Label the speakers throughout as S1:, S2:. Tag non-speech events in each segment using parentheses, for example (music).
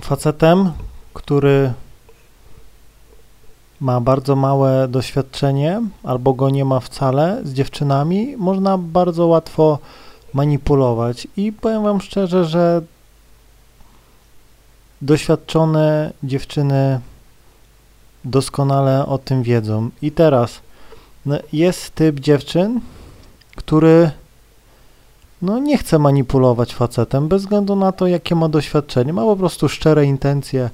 S1: facetem, który ma bardzo małe doświadczenie albo go nie ma wcale z dziewczynami, można bardzo łatwo manipulować. I powiem Wam szczerze, że doświadczone dziewczyny doskonale o tym wiedzą. I teraz no, jest typ dziewczyn, który no, nie chce manipulować facetem bez względu na to, jakie ma doświadczenie. Ma po prostu szczere intencje.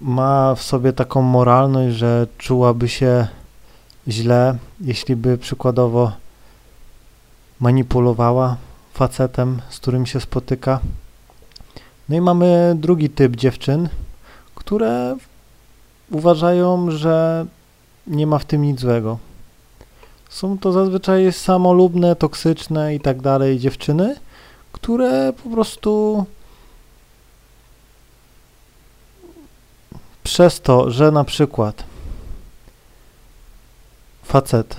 S1: Ma w sobie taką moralność, że czułaby się źle, jeśli by przykładowo manipulowała facetem, z którym się spotyka. No i mamy drugi typ dziewczyn, które uważają, że nie ma w tym nic złego. Są to zazwyczaj samolubne, toksyczne i tak dalej dziewczyny, które po prostu przez to, że na przykład facet,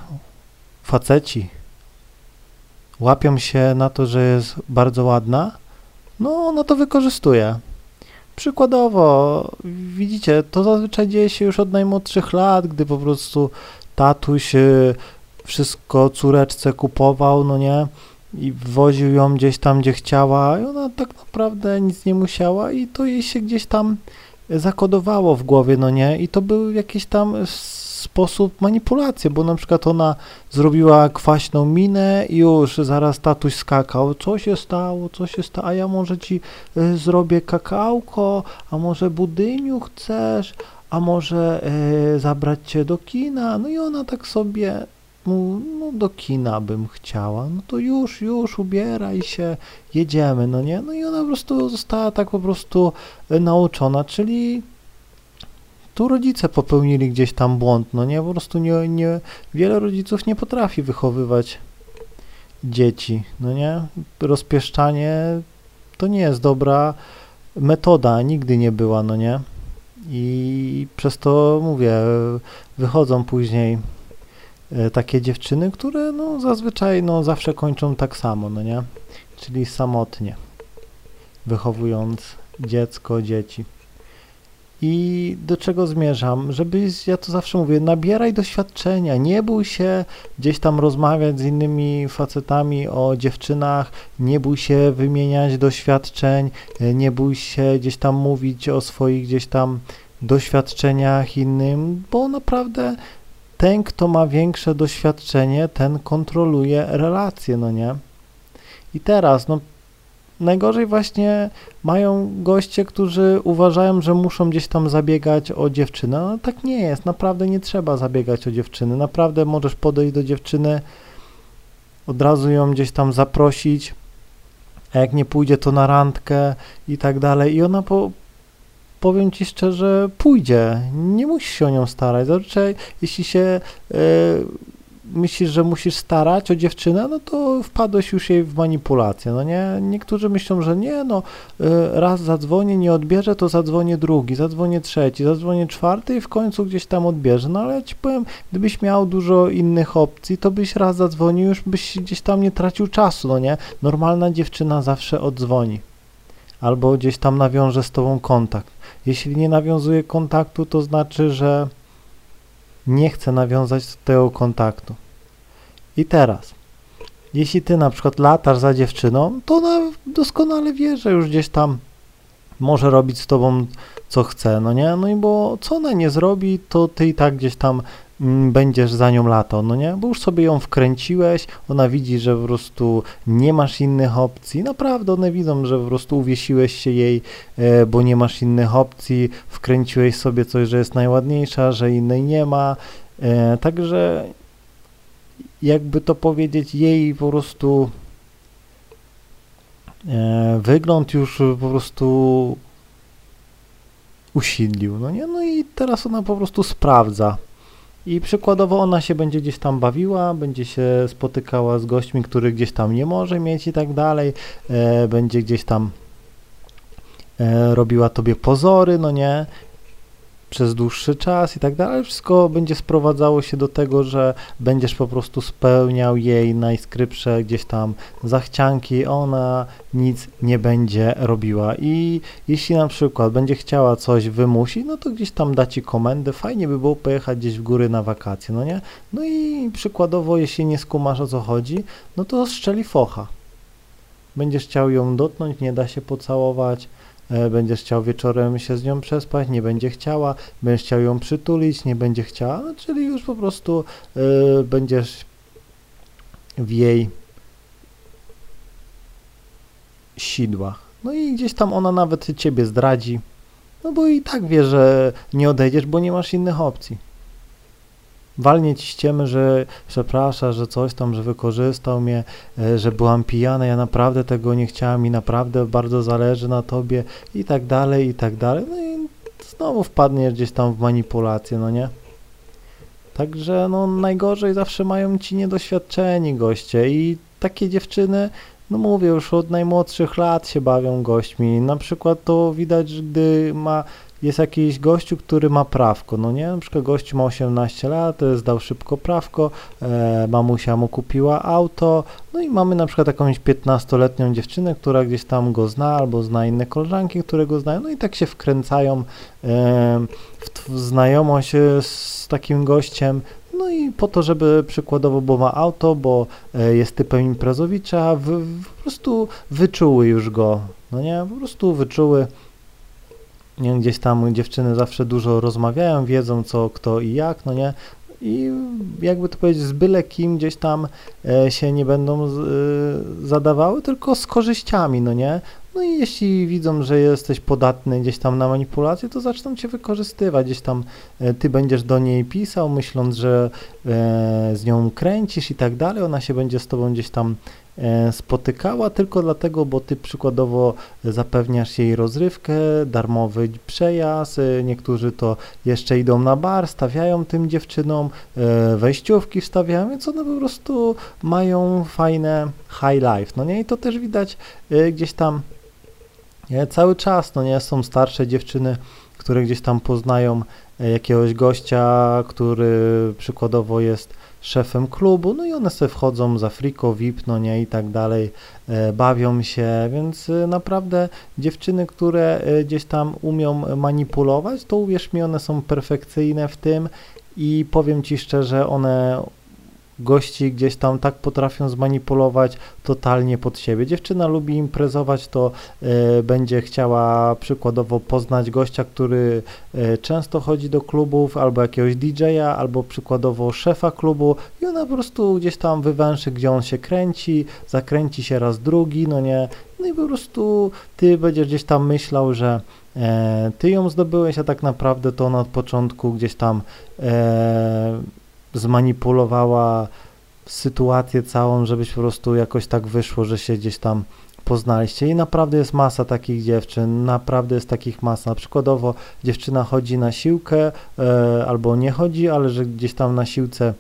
S1: faceci łapią się na to, że jest bardzo ładna, no ona to wykorzystuje. Przykładowo, widzicie, to zazwyczaj dzieje się już od najmłodszych lat, gdy po prostu tatuś y, wszystko córeczce kupował, no nie, i woził ją gdzieś tam, gdzie chciała i ona tak naprawdę nic nie musiała i to jej się gdzieś tam zakodowało w głowie, no nie, i to był jakiś tam sposób manipulacji, bo na przykład ona zrobiła kwaśną minę i już zaraz tatuś skakał, co się stało, co się stało, a ja może ci y, zrobię kakałko, a może budyniu chcesz, a może y, zabrać cię do kina, no i ona tak sobie mu, no do kina bym chciała, no to już, już ubieraj się, jedziemy, no nie, no i ona po prostu została tak po prostu y, nauczona, czyli tu rodzice popełnili gdzieś tam błąd, no nie, po prostu nie, nie, wiele rodziców nie potrafi wychowywać dzieci, no nie, rozpieszczanie to nie jest dobra metoda, nigdy nie była, no nie, i przez to mówię, wychodzą później e, takie dziewczyny, które no zazwyczaj no zawsze kończą tak samo, no nie, czyli samotnie, wychowując dziecko, dzieci. I do czego zmierzam? Żebyś, ja to zawsze mówię, nabieraj doświadczenia, nie bój się gdzieś tam rozmawiać z innymi facetami o dziewczynach, nie bój się wymieniać doświadczeń, nie bój się gdzieś tam mówić o swoich gdzieś tam doświadczeniach innym, bo naprawdę ten, kto ma większe doświadczenie, ten kontroluje relacje, no nie? I teraz, no najgorzej właśnie mają goście, którzy uważają, że muszą gdzieś tam zabiegać o dziewczynę. No tak nie jest, naprawdę nie trzeba zabiegać o dziewczyny. Naprawdę możesz podejść do dziewczyny, od razu ją gdzieś tam zaprosić, a jak nie pójdzie, to na randkę i tak dalej. I ona po, powiem ci szczerze, pójdzie. Nie musisz się o nią starać. Zazwyczaj, jeśli się yy, myślisz, że musisz starać o dziewczynę, no to wpadłeś już jej w manipulację, no nie? Niektórzy myślą, że nie, no y, raz zadzwonię, nie odbierze, to zadzwonię drugi, zadzwonię trzeci, zadzwonię czwarty i w końcu gdzieś tam odbierze. No ale ja ci powiem, gdybyś miał dużo innych opcji, to byś raz zadzwonił, już byś gdzieś tam nie tracił czasu, no nie? Normalna dziewczyna zawsze odzwoni albo gdzieś tam nawiąże z tobą kontakt. Jeśli nie nawiązuje kontaktu, to znaczy, że nie chce nawiązać tego kontaktu. I teraz, jeśli ty na przykład latasz za dziewczyną, to ona doskonale wie, że już gdzieś tam może robić z tobą co chce, no nie? No i bo co ona nie zrobi, to ty i tak gdzieś tam będziesz za nią latał, no nie? Bo już sobie ją wkręciłeś, ona widzi, że po prostu nie masz innych opcji. Naprawdę one widzą, że po prostu uwiesiłeś się jej, e, bo nie masz innych opcji, wkręciłeś sobie coś, że jest najładniejsza, że innej nie ma. E, także jakby to powiedzieć, jej po prostu e, wygląd już po prostu usidlił, no nie? No i teraz ona po prostu sprawdza. I przykładowo ona się będzie gdzieś tam bawiła, będzie się spotykała z gośćmi, których gdzieś tam nie może mieć i tak dalej, e, będzie gdzieś tam e, robiła tobie pozory, no nie? Przez dłuższy czas i tak dalej. Wszystko będzie sprowadzało się do tego, że będziesz po prostu spełniał jej najskrypsze gdzieś tam zachcianki, ona nic nie będzie robiła. I jeśli na przykład będzie chciała coś wymusić, no to gdzieś tam da ci komendę, fajnie by było pojechać gdzieś w góry na wakacje, no nie? No i przykładowo, jeśli nie skumasz o co chodzi, no to strzeli focha. Będziesz chciał ją dotknąć, nie da się pocałować, będziesz chciał wieczorem się z nią przespać, nie będzie chciała, będziesz chciał ją przytulić, nie będzie chciała, no, czyli już po prostu y, będziesz w jej sidłach. No i gdzieś tam ona nawet ciebie zdradzi, no bo i tak wie, że nie odejdziesz, bo nie masz innych opcji walnie ci ściemy, że przeprasza, że coś tam, że wykorzystał mnie, e, że byłam pijana, ja naprawdę tego nie chciałam i naprawdę bardzo zależy na tobie i tak dalej, i tak dalej. No i znowu wpadniesz gdzieś tam w manipulację, no nie? Także no najgorzej zawsze mają ci niedoświadczeni goście i takie dziewczyny, no mówię, już od najmłodszych lat się bawią gośćmi. Na przykład to widać, gdy ma jest jakiś gościu, który ma prawko, no nie? Na przykład gościu ma 18 lat, zdał szybko prawko, e, mamusia mu kupiła auto, no i mamy na przykład jakąś 15-letnią dziewczynę, która gdzieś tam go zna, albo zna inne koleżanki, które go znają, no i tak się wkręcają e, w znajomość e, z takim gościem, no i po to, żeby przykładowo, bo ma auto, bo e, jest typem imprezowicza, w, w, po prostu wyczuły już go, no nie? Po prostu wyczuły nie, gdzieś tam dziewczyny zawsze dużo rozmawiają, wiedzą co, kto i jak, no nie, i jakby to powiedzieć, z byle kim gdzieś tam e, się nie będą z, e, zadawały, tylko z korzyściami, no nie? No i jeśli widzą, że jesteś podatny gdzieś tam na manipulację, to zaczną cię wykorzystywać. Gdzieś tam e, ty będziesz do niej pisał, myśląc, że e, z nią kręcisz i tak dalej. Ona się będzie z tobą gdzieś tam spotykała tylko dlatego, bo ty przykładowo zapewniasz jej rozrywkę, darmowy przejazd, e, niektórzy to jeszcze idą na bar, stawiają tym dziewczynom, e, wejściówki wstawiają, więc one po prostu mają fajne high life, no nie? I to też widać gdzieś tam cały czas, no nie? Są starsze dziewczyny, które gdzieś tam poznają jakiegoś gościa, który przykładowo jest szefem klubu, no i one sobie wchodzą za friko, VIP, no nie, i tak dalej, e, bawią się, więc e, naprawdę dziewczyny, które e, gdzieś tam umią manipulować, to uwierz mi, one są perfekcyjne w tym i powiem Ci szczerze, one gości gdzieś tam tak potrafią zmanipulować totalnie pod siebie. Dziewczyna lubi imprezować, to y, będzie chciała przykładowo poznać gościa, który y, często chodzi do klubów, albo jakiegoś DJ-a, albo przykładowo szefa klubu i ona po prostu gdzieś tam wywęszy, gdzie on się kręci, zakręci się raz drugi, no nie, no i po prostu ty będziesz gdzieś tam myślał, że e, ty ją zdobyłeś, a tak naprawdę to ona od początku gdzieś tam e, zmanipulowała sytuację całą, żebyś po prostu jakoś tak wyszło, że się gdzieś tam poznaliście i naprawdę jest masa takich dziewczyn, naprawdę jest takich masa. Na przykładowo dziewczyna chodzi na siłkę e, albo nie chodzi, ale że gdzieś tam na siłce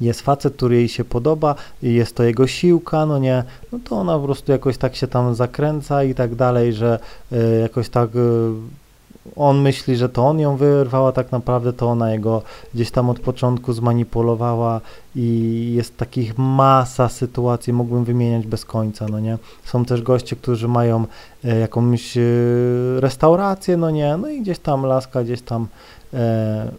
S1: jest facet, który jej się podoba i jest to jego siłka, no nie, no to ona po prostu jakoś tak się tam zakręca i tak dalej, że e, jakoś tak e, on myśli, że to on ją wyrwał, a tak naprawdę to ona jego gdzieś tam od początku zmanipulowała i jest takich masa sytuacji, mógłbym wymieniać bez końca, no nie. Są też goście, którzy mają e, jakąś e, restaurację, no nie, no i gdzieś tam laska, gdzieś tam e,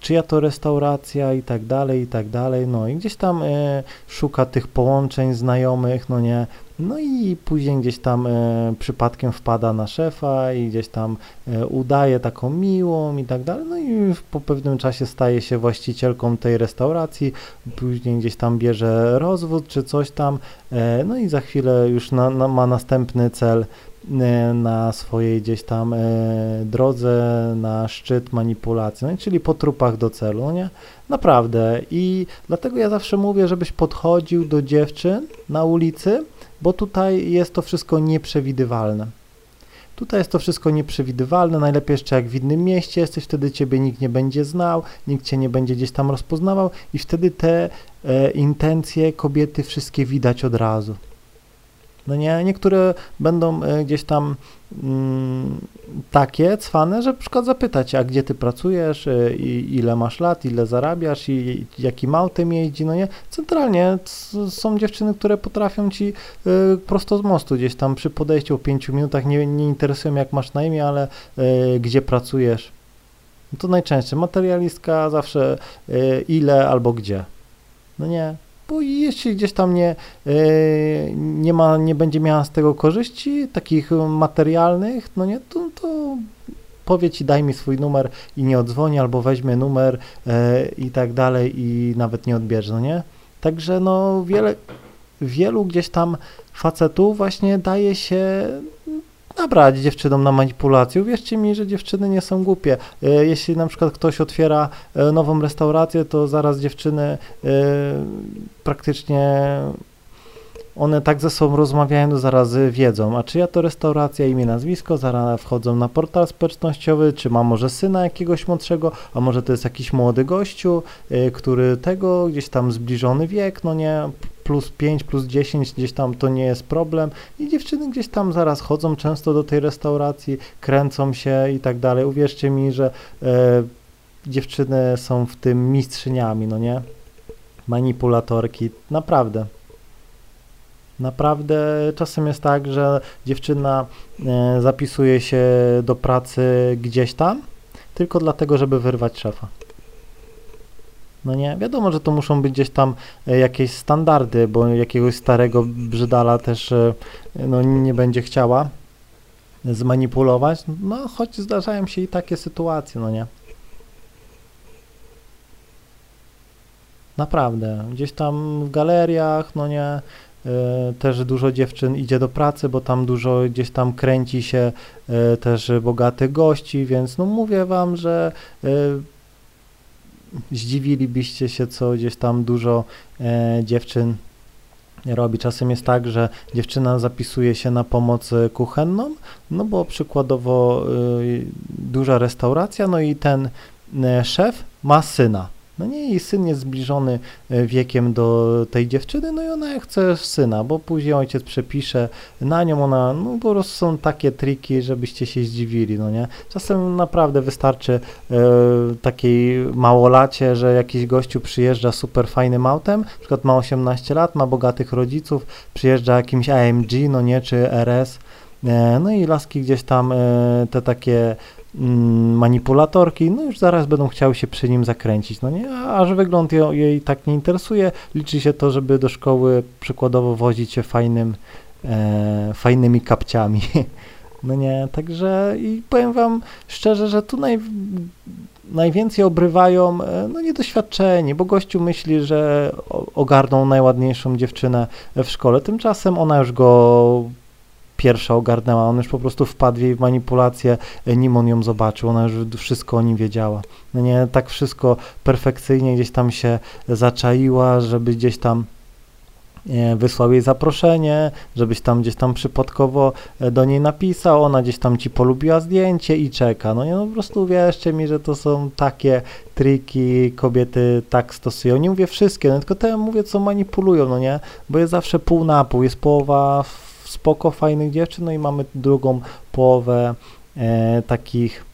S1: czyja to restauracja i tak dalej, i tak dalej, no i gdzieś tam e, szuka tych połączeń znajomych, no nie, no i później gdzieś tam e, przypadkiem wpada na szefa i gdzieś tam e, udaje taką miłą i tak dalej, no i po pewnym czasie staje się właścicielką tej restauracji, później gdzieś tam bierze rozwód czy coś tam, e, no i za chwilę już na, na, ma następny cel e, na swojej gdzieś tam e, drodze na szczyt manipulacji, no, czyli po trupach do celu, nie? Naprawdę. I dlatego ja zawsze mówię, żebyś podchodził do dziewczyn na ulicy, bo tutaj jest to wszystko nieprzewidywalne. Tutaj jest to wszystko nieprzewidywalne, najlepiej jeszcze jak w innym mieście jesteś, wtedy ciebie nikt nie będzie znał, nikt cię nie będzie gdzieś tam rozpoznawał i wtedy te e, intencje kobiety wszystkie widać od razu. No nie, niektóre będą e, gdzieś tam mm, takie cwane, że przykład zapytać, a gdzie ty pracujesz, e, i ile masz lat, ile zarabiasz i jakim autem jeździ, no nie. Centralnie są dziewczyny, które potrafią ci y, prosto z mostu gdzieś tam przy podejściu o pięciu minutach, nie, nie interesują jak masz na imię, ale y, gdzie pracujesz. No to najczęściej materialistka zawsze y, ile albo gdzie. No nie, bo jeśli gdzieś tam nie, nie ma, nie będzie miała z tego korzyści, takich materialnych, no nie, to, to powie ci daj mi swój numer i nie odzwoni, albo weźmie numer e, i tak dalej i nawet nie odbierze, no nie? Także no wiele, wielu gdzieś tam facetów właśnie daje się nabrać dziewczynom na manipulację. Wierzcie mi, że dziewczyny nie są głupie. E, jeśli na przykład ktoś otwiera e, nową restaurację, to zaraz dziewczyny e, praktycznie one tak ze sobą rozmawiają, to zaraz wiedzą, a czyja to restauracja, imię, nazwisko, zaraz wchodzą na portal społecznościowy, czy ma może syna jakiegoś młodszego, a może to jest jakiś młody gościu, który tego, gdzieś tam zbliżony wiek, no nie, plus 5, plus 10, gdzieś tam to nie jest problem i dziewczyny gdzieś tam zaraz chodzą często do tej restauracji, kręcą się i tak dalej. Uwierzcie mi, że e, dziewczyny są w tym mistrzyniami, no nie? Manipulatorki, naprawdę. Naprawdę czasem jest tak, że dziewczyna e, zapisuje się do pracy gdzieś tam, tylko dlatego, żeby wyrwać szefa. No nie, wiadomo, że to muszą być gdzieś tam e, jakieś standardy, bo jakiegoś starego brzydala też e, no, nie będzie chciała zmanipulować, no choć zdarzają się i takie sytuacje, no nie. Naprawdę, gdzieś tam w galeriach, no nie, y, też dużo dziewczyn idzie do pracy, bo tam dużo gdzieś tam kręci się też bogatych gości, więc no mówię wam, że zdziwilibyście się, co gdzieś tam dużo e, dziewczyn robi. Czasem jest tak, że dziewczyna zapisuje się na pomoc kuchenną, no bo przykładowo y, duża restauracja, no i ten y, szef ma syna. No nie, jej syn jest zbliżony e, wiekiem do tej dziewczyny, no i ona chce syna, bo później ojciec przepisze na nią, ona, no po prostu są takie triki, żebyście się zdziwili, no nie. Czasem naprawdę wystarczy e, takiej małolacie, że jakiś gościu przyjeżdża super fajnym autem, na przykład ma 18 lat, ma bogatych rodziców, przyjeżdża jakimś AMG, no nie, czy RS, e, no i laski gdzieś tam e, te takie manipulatorki, no już zaraz będą chciały się przy nim zakręcić, no nie, a że wygląd jej, jej tak nie interesuje, liczy się to, żeby do szkoły przykładowo wozić się fajnym, e, fajnymi kapciami, (laughs) no nie, także i powiem wam szczerze, że tu naj, najwięcej obrywają e, no niedoświadczeni, bo gościu myśli, że ogarną najładniejszą dziewczynę w szkole, tymczasem ona już go pierwsza ogarnęła, on już po prostu wpadł w jej manipulację, e, nim on ją zobaczył, ona już wszystko o nim wiedziała. No nie, tak wszystko perfekcyjnie gdzieś tam się zaczaiła, żeby gdzieś tam e, wysłał jej zaproszenie, żebyś tam gdzieś tam przypadkowo e, do niej napisał, ona gdzieś tam ci polubiła zdjęcie i czeka. No nie, no po prostu wierzcie mi, że to są takie triki, kobiety tak stosują. Nie mówię wszystkie, no tylko te mówię, co manipulują, no nie, bo jest zawsze pół na pół, jest połowa spoko, fajnych dziewczyn, no i mamy drugą połowę e, takich,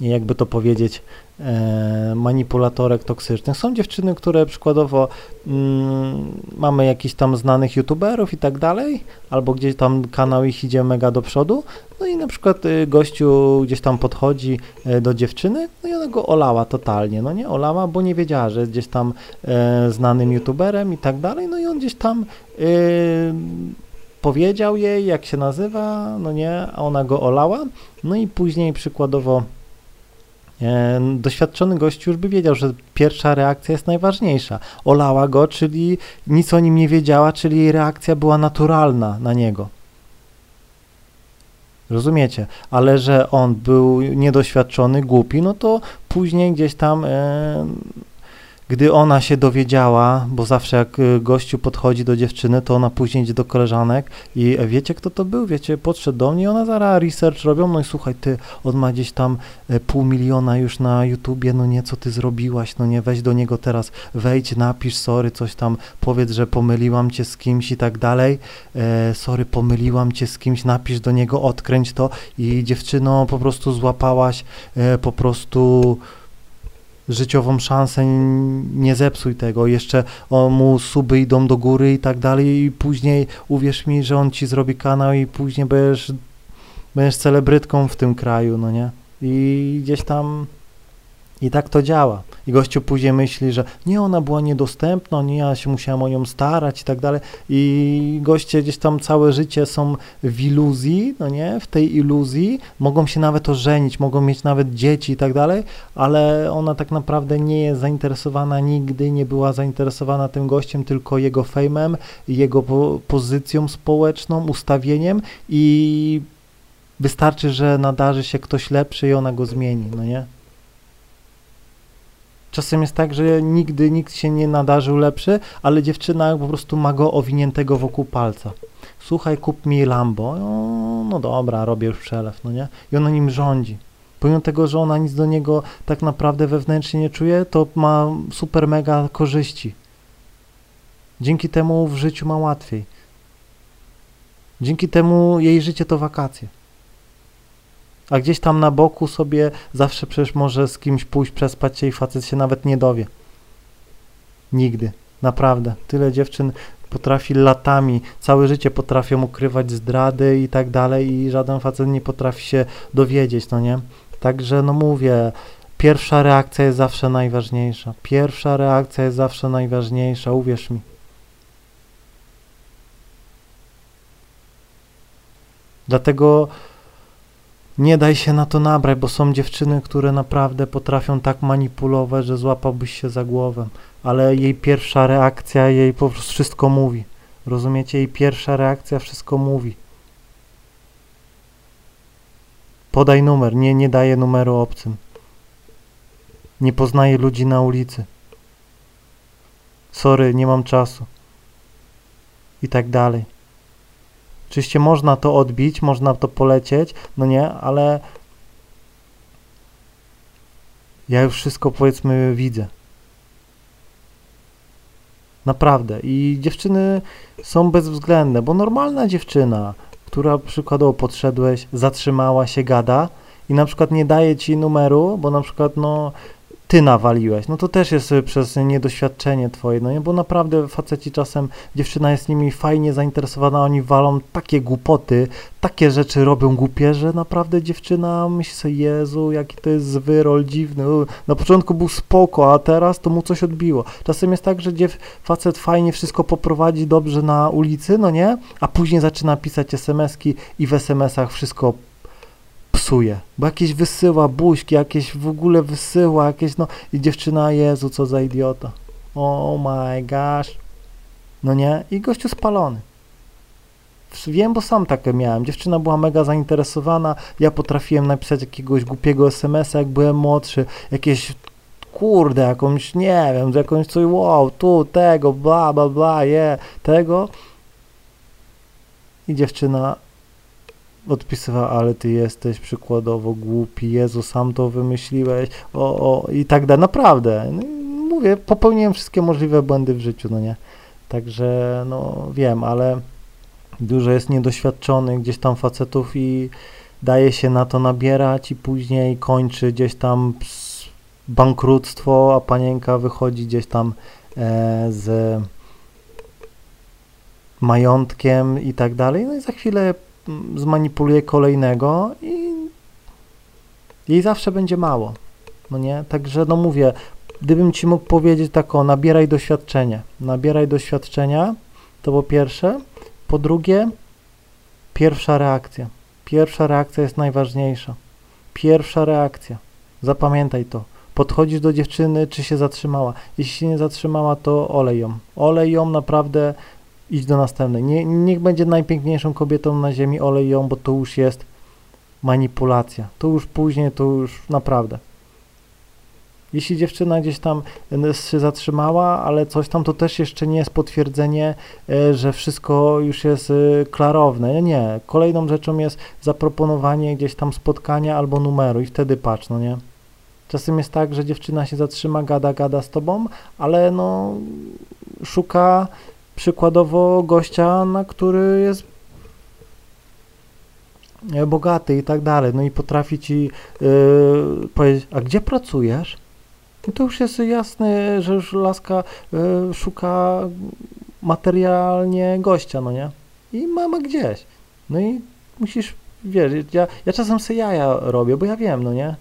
S1: jakby to powiedzieć, e, manipulatorek toksycznych. Są dziewczyny, które przykładowo mm, mamy jakichś tam znanych youtuberów i tak dalej, albo gdzieś tam kanał ich idzie mega do przodu, no i na przykład y, gościu gdzieś tam podchodzi y, do dziewczyny, no i ona go olała totalnie, no nie, olała, bo nie wiedziała, że jest gdzieś tam y, znanym youtuberem i tak dalej, no i on gdzieś tam y, powiedział jej, jak się nazywa, no nie, a ona go olała, no i później przykładowo e, doświadczony gość już by wiedział, że pierwsza reakcja jest najważniejsza. Olała go, czyli nic o nim nie wiedziała, czyli jej reakcja była naturalna na niego. Rozumiecie? Ale że on był niedoświadczony, głupi, no to później gdzieś tam e, gdy ona się dowiedziała, bo zawsze jak y, gościu podchodzi do dziewczyny, to ona później idzie do koleżanek i e, wiecie kto to był? Wiecie, podszedł do mnie i ona zaraz research robią, no i słuchaj, ty, on ma gdzieś tam e, pół miliona już na YouTubie, no nie, co ty zrobiłaś, no nie, weź do niego teraz, wejdź, napisz, sorry, coś tam, powiedz, że pomyliłam cię z kimś i tak dalej, e, sorry, pomyliłam cię z kimś, napisz do niego, odkręć to. I dziewczyno, po prostu złapałaś, e, po prostu życiową szansę, nie zepsuj tego, jeszcze o, mu suby idą do góry i tak dalej i później uwierz mi, że on ci zrobi kanał i później będziesz, będziesz celebrytką w tym kraju, no nie? I gdzieś tam i tak to działa. I gościu później myśli, że nie, ona była niedostępna, nie, ja się musiałem o nią starać i tak dalej. I goście gdzieś tam całe życie są w iluzji, no nie, w tej iluzji, mogą się nawet ożenić, mogą mieć nawet dzieci i tak dalej, ale ona tak naprawdę nie jest zainteresowana nigdy, nie była zainteresowana tym gościem, tylko jego fejmem, jego po pozycją społeczną, ustawieniem i wystarczy, że nadarzy się ktoś lepszy i ona go zmieni, no nie? Czasem jest tak, że nigdy nikt się nie nadarzył lepszy, ale dziewczyna po prostu ma go owiniętego wokół palca. Słuchaj, kup mi Lambo. No, no dobra, robię już przelew, no nie? I ona nim rządzi. Pomimo tego, że ona nic do niego tak naprawdę wewnętrznie nie czuje, to ma super mega korzyści. Dzięki temu w życiu ma łatwiej. Dzięki temu jej życie to wakacje. A gdzieś tam na boku sobie zawsze przecież może z kimś pójść, przespać się i facet się nawet nie dowie. Nigdy. Naprawdę. Tyle dziewczyn potrafi latami, całe życie potrafią ukrywać zdrady i tak dalej i żaden facet nie potrafi się dowiedzieć, no nie? Także no mówię, pierwsza reakcja jest zawsze najważniejsza. Pierwsza reakcja jest zawsze najważniejsza, uwierz mi. Dlatego nie daj się na to nabrać, bo są dziewczyny, które naprawdę potrafią tak manipulować, że złapałbyś się za głowę, ale jej pierwsza reakcja jej po prostu wszystko mówi. Rozumiecie? Jej pierwsza reakcja wszystko mówi. Podaj numer, nie, nie daje numeru obcym. Nie poznaje ludzi na ulicy. Sorry, nie mam czasu. I tak dalej. Oczywiście można to odbić, można to polecieć, no nie, ale ja już wszystko powiedzmy widzę. Naprawdę. I dziewczyny są bezwzględne, bo normalna dziewczyna, która przykładowo podszedłeś, zatrzymała się, gada i na przykład nie daje ci numeru, bo na przykład no ty nawaliłeś. No to też jest y, przez niedoświadczenie twoje, no nie? Bo naprawdę faceci czasem, dziewczyna jest nimi fajnie zainteresowana, oni walą takie głupoty, takie rzeczy robią głupie, że naprawdę dziewczyna myśli sobie, Jezu, jaki to jest zwyrol, dziwny. Na początku był spoko, a teraz to mu coś odbiło. Czasem jest tak, że dziew, facet fajnie wszystko poprowadzi dobrze na ulicy, no nie? A później zaczyna pisać smski i w smsach wszystko psuje, bo jakieś wysyła buźki, jakieś w ogóle wysyła, jakieś no i dziewczyna, Jezu, co za idiota. Oh my gosh. No nie? I gościu spalony. Wiem, bo sam takie miałem. Dziewczyna była mega zainteresowana, ja potrafiłem napisać jakiegoś głupiego SMS-a, jak byłem młodszy, jakieś kurde, jakąś, nie wiem, jakąś coś, wow, tu, tego, bla, bla, bla, je, yeah, tego. I dziewczyna odpisywa, ale ty jesteś przykładowo głupi, Jezu, sam to wymyśliłeś, o, o, i tak dalej, naprawdę, no, mówię, popełniłem wszystkie możliwe błędy w życiu, no nie, także, no, wiem, ale dużo jest niedoświadczonych gdzieś tam facetów i daje się na to nabierać i później kończy gdzieś tam bankructwo, a panienka wychodzi gdzieś tam e, z majątkiem i tak dalej, no i za chwilę zmanipuluje kolejnego i jej zawsze będzie mało. No nie? Także no mówię, gdybym ci mógł powiedzieć tak o, nabieraj doświadczenie. Nabieraj doświadczenia, to po pierwsze. Po drugie, pierwsza reakcja. Pierwsza reakcja jest najważniejsza. Pierwsza reakcja. Zapamiętaj to. Podchodzisz do dziewczyny, czy się zatrzymała. Jeśli się nie zatrzymała, to olej ją. Olej ją naprawdę idź do następnej. Nie, niech będzie najpiękniejszą kobietą na ziemi, olej ją, bo to już jest manipulacja. To już później, to już naprawdę. Jeśli dziewczyna gdzieś tam się zatrzymała, ale coś tam, to też jeszcze nie jest potwierdzenie, e, że wszystko już jest e, klarowne. Nie. Kolejną rzeczą jest zaproponowanie gdzieś tam spotkania albo numeru i wtedy patrz, no nie? Czasem jest tak, że dziewczyna się zatrzyma, gada, gada z tobą, ale no szuka przykładowo gościa, na który jest bogaty i tak dalej, no i potrafi ci yy, powiedzieć, a gdzie pracujesz? I to już jest jasne, że już laska yy, szuka materialnie gościa, no nie? I mama gdzieś. No i musisz, wiesz, ja, ja czasem sobie jaja robię, bo ja wiem, no nie?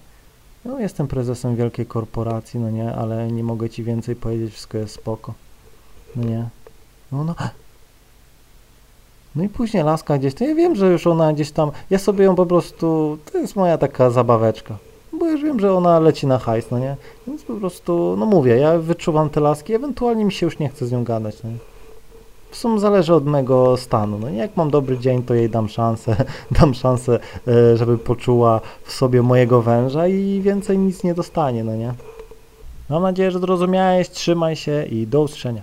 S1: No jestem prezesem wielkiej korporacji, no nie, ale nie mogę ci więcej powiedzieć, wszystko jest spoko. No nie. No, no. No i później laska gdzieś, to ja wiem, że już ona gdzieś tam, ja sobie ją po prostu, to jest moja taka zabaweczka. Bo już wiem, że ona leci na hajs, no nie? Więc po prostu, no mówię, ja wyczuwam te laski, ewentualnie mi się już nie chce z nią gadać, no nie? W sumie zależy od mego stanu. No, jak mam dobry dzień, to jej dam szansę, (laughs) dam szansę, e, żeby poczuła w sobie mojego węża i więcej nic nie dostanie, no nie? Mam nadzieję, że zrozumiałeś, trzymaj się i do usłyszenia.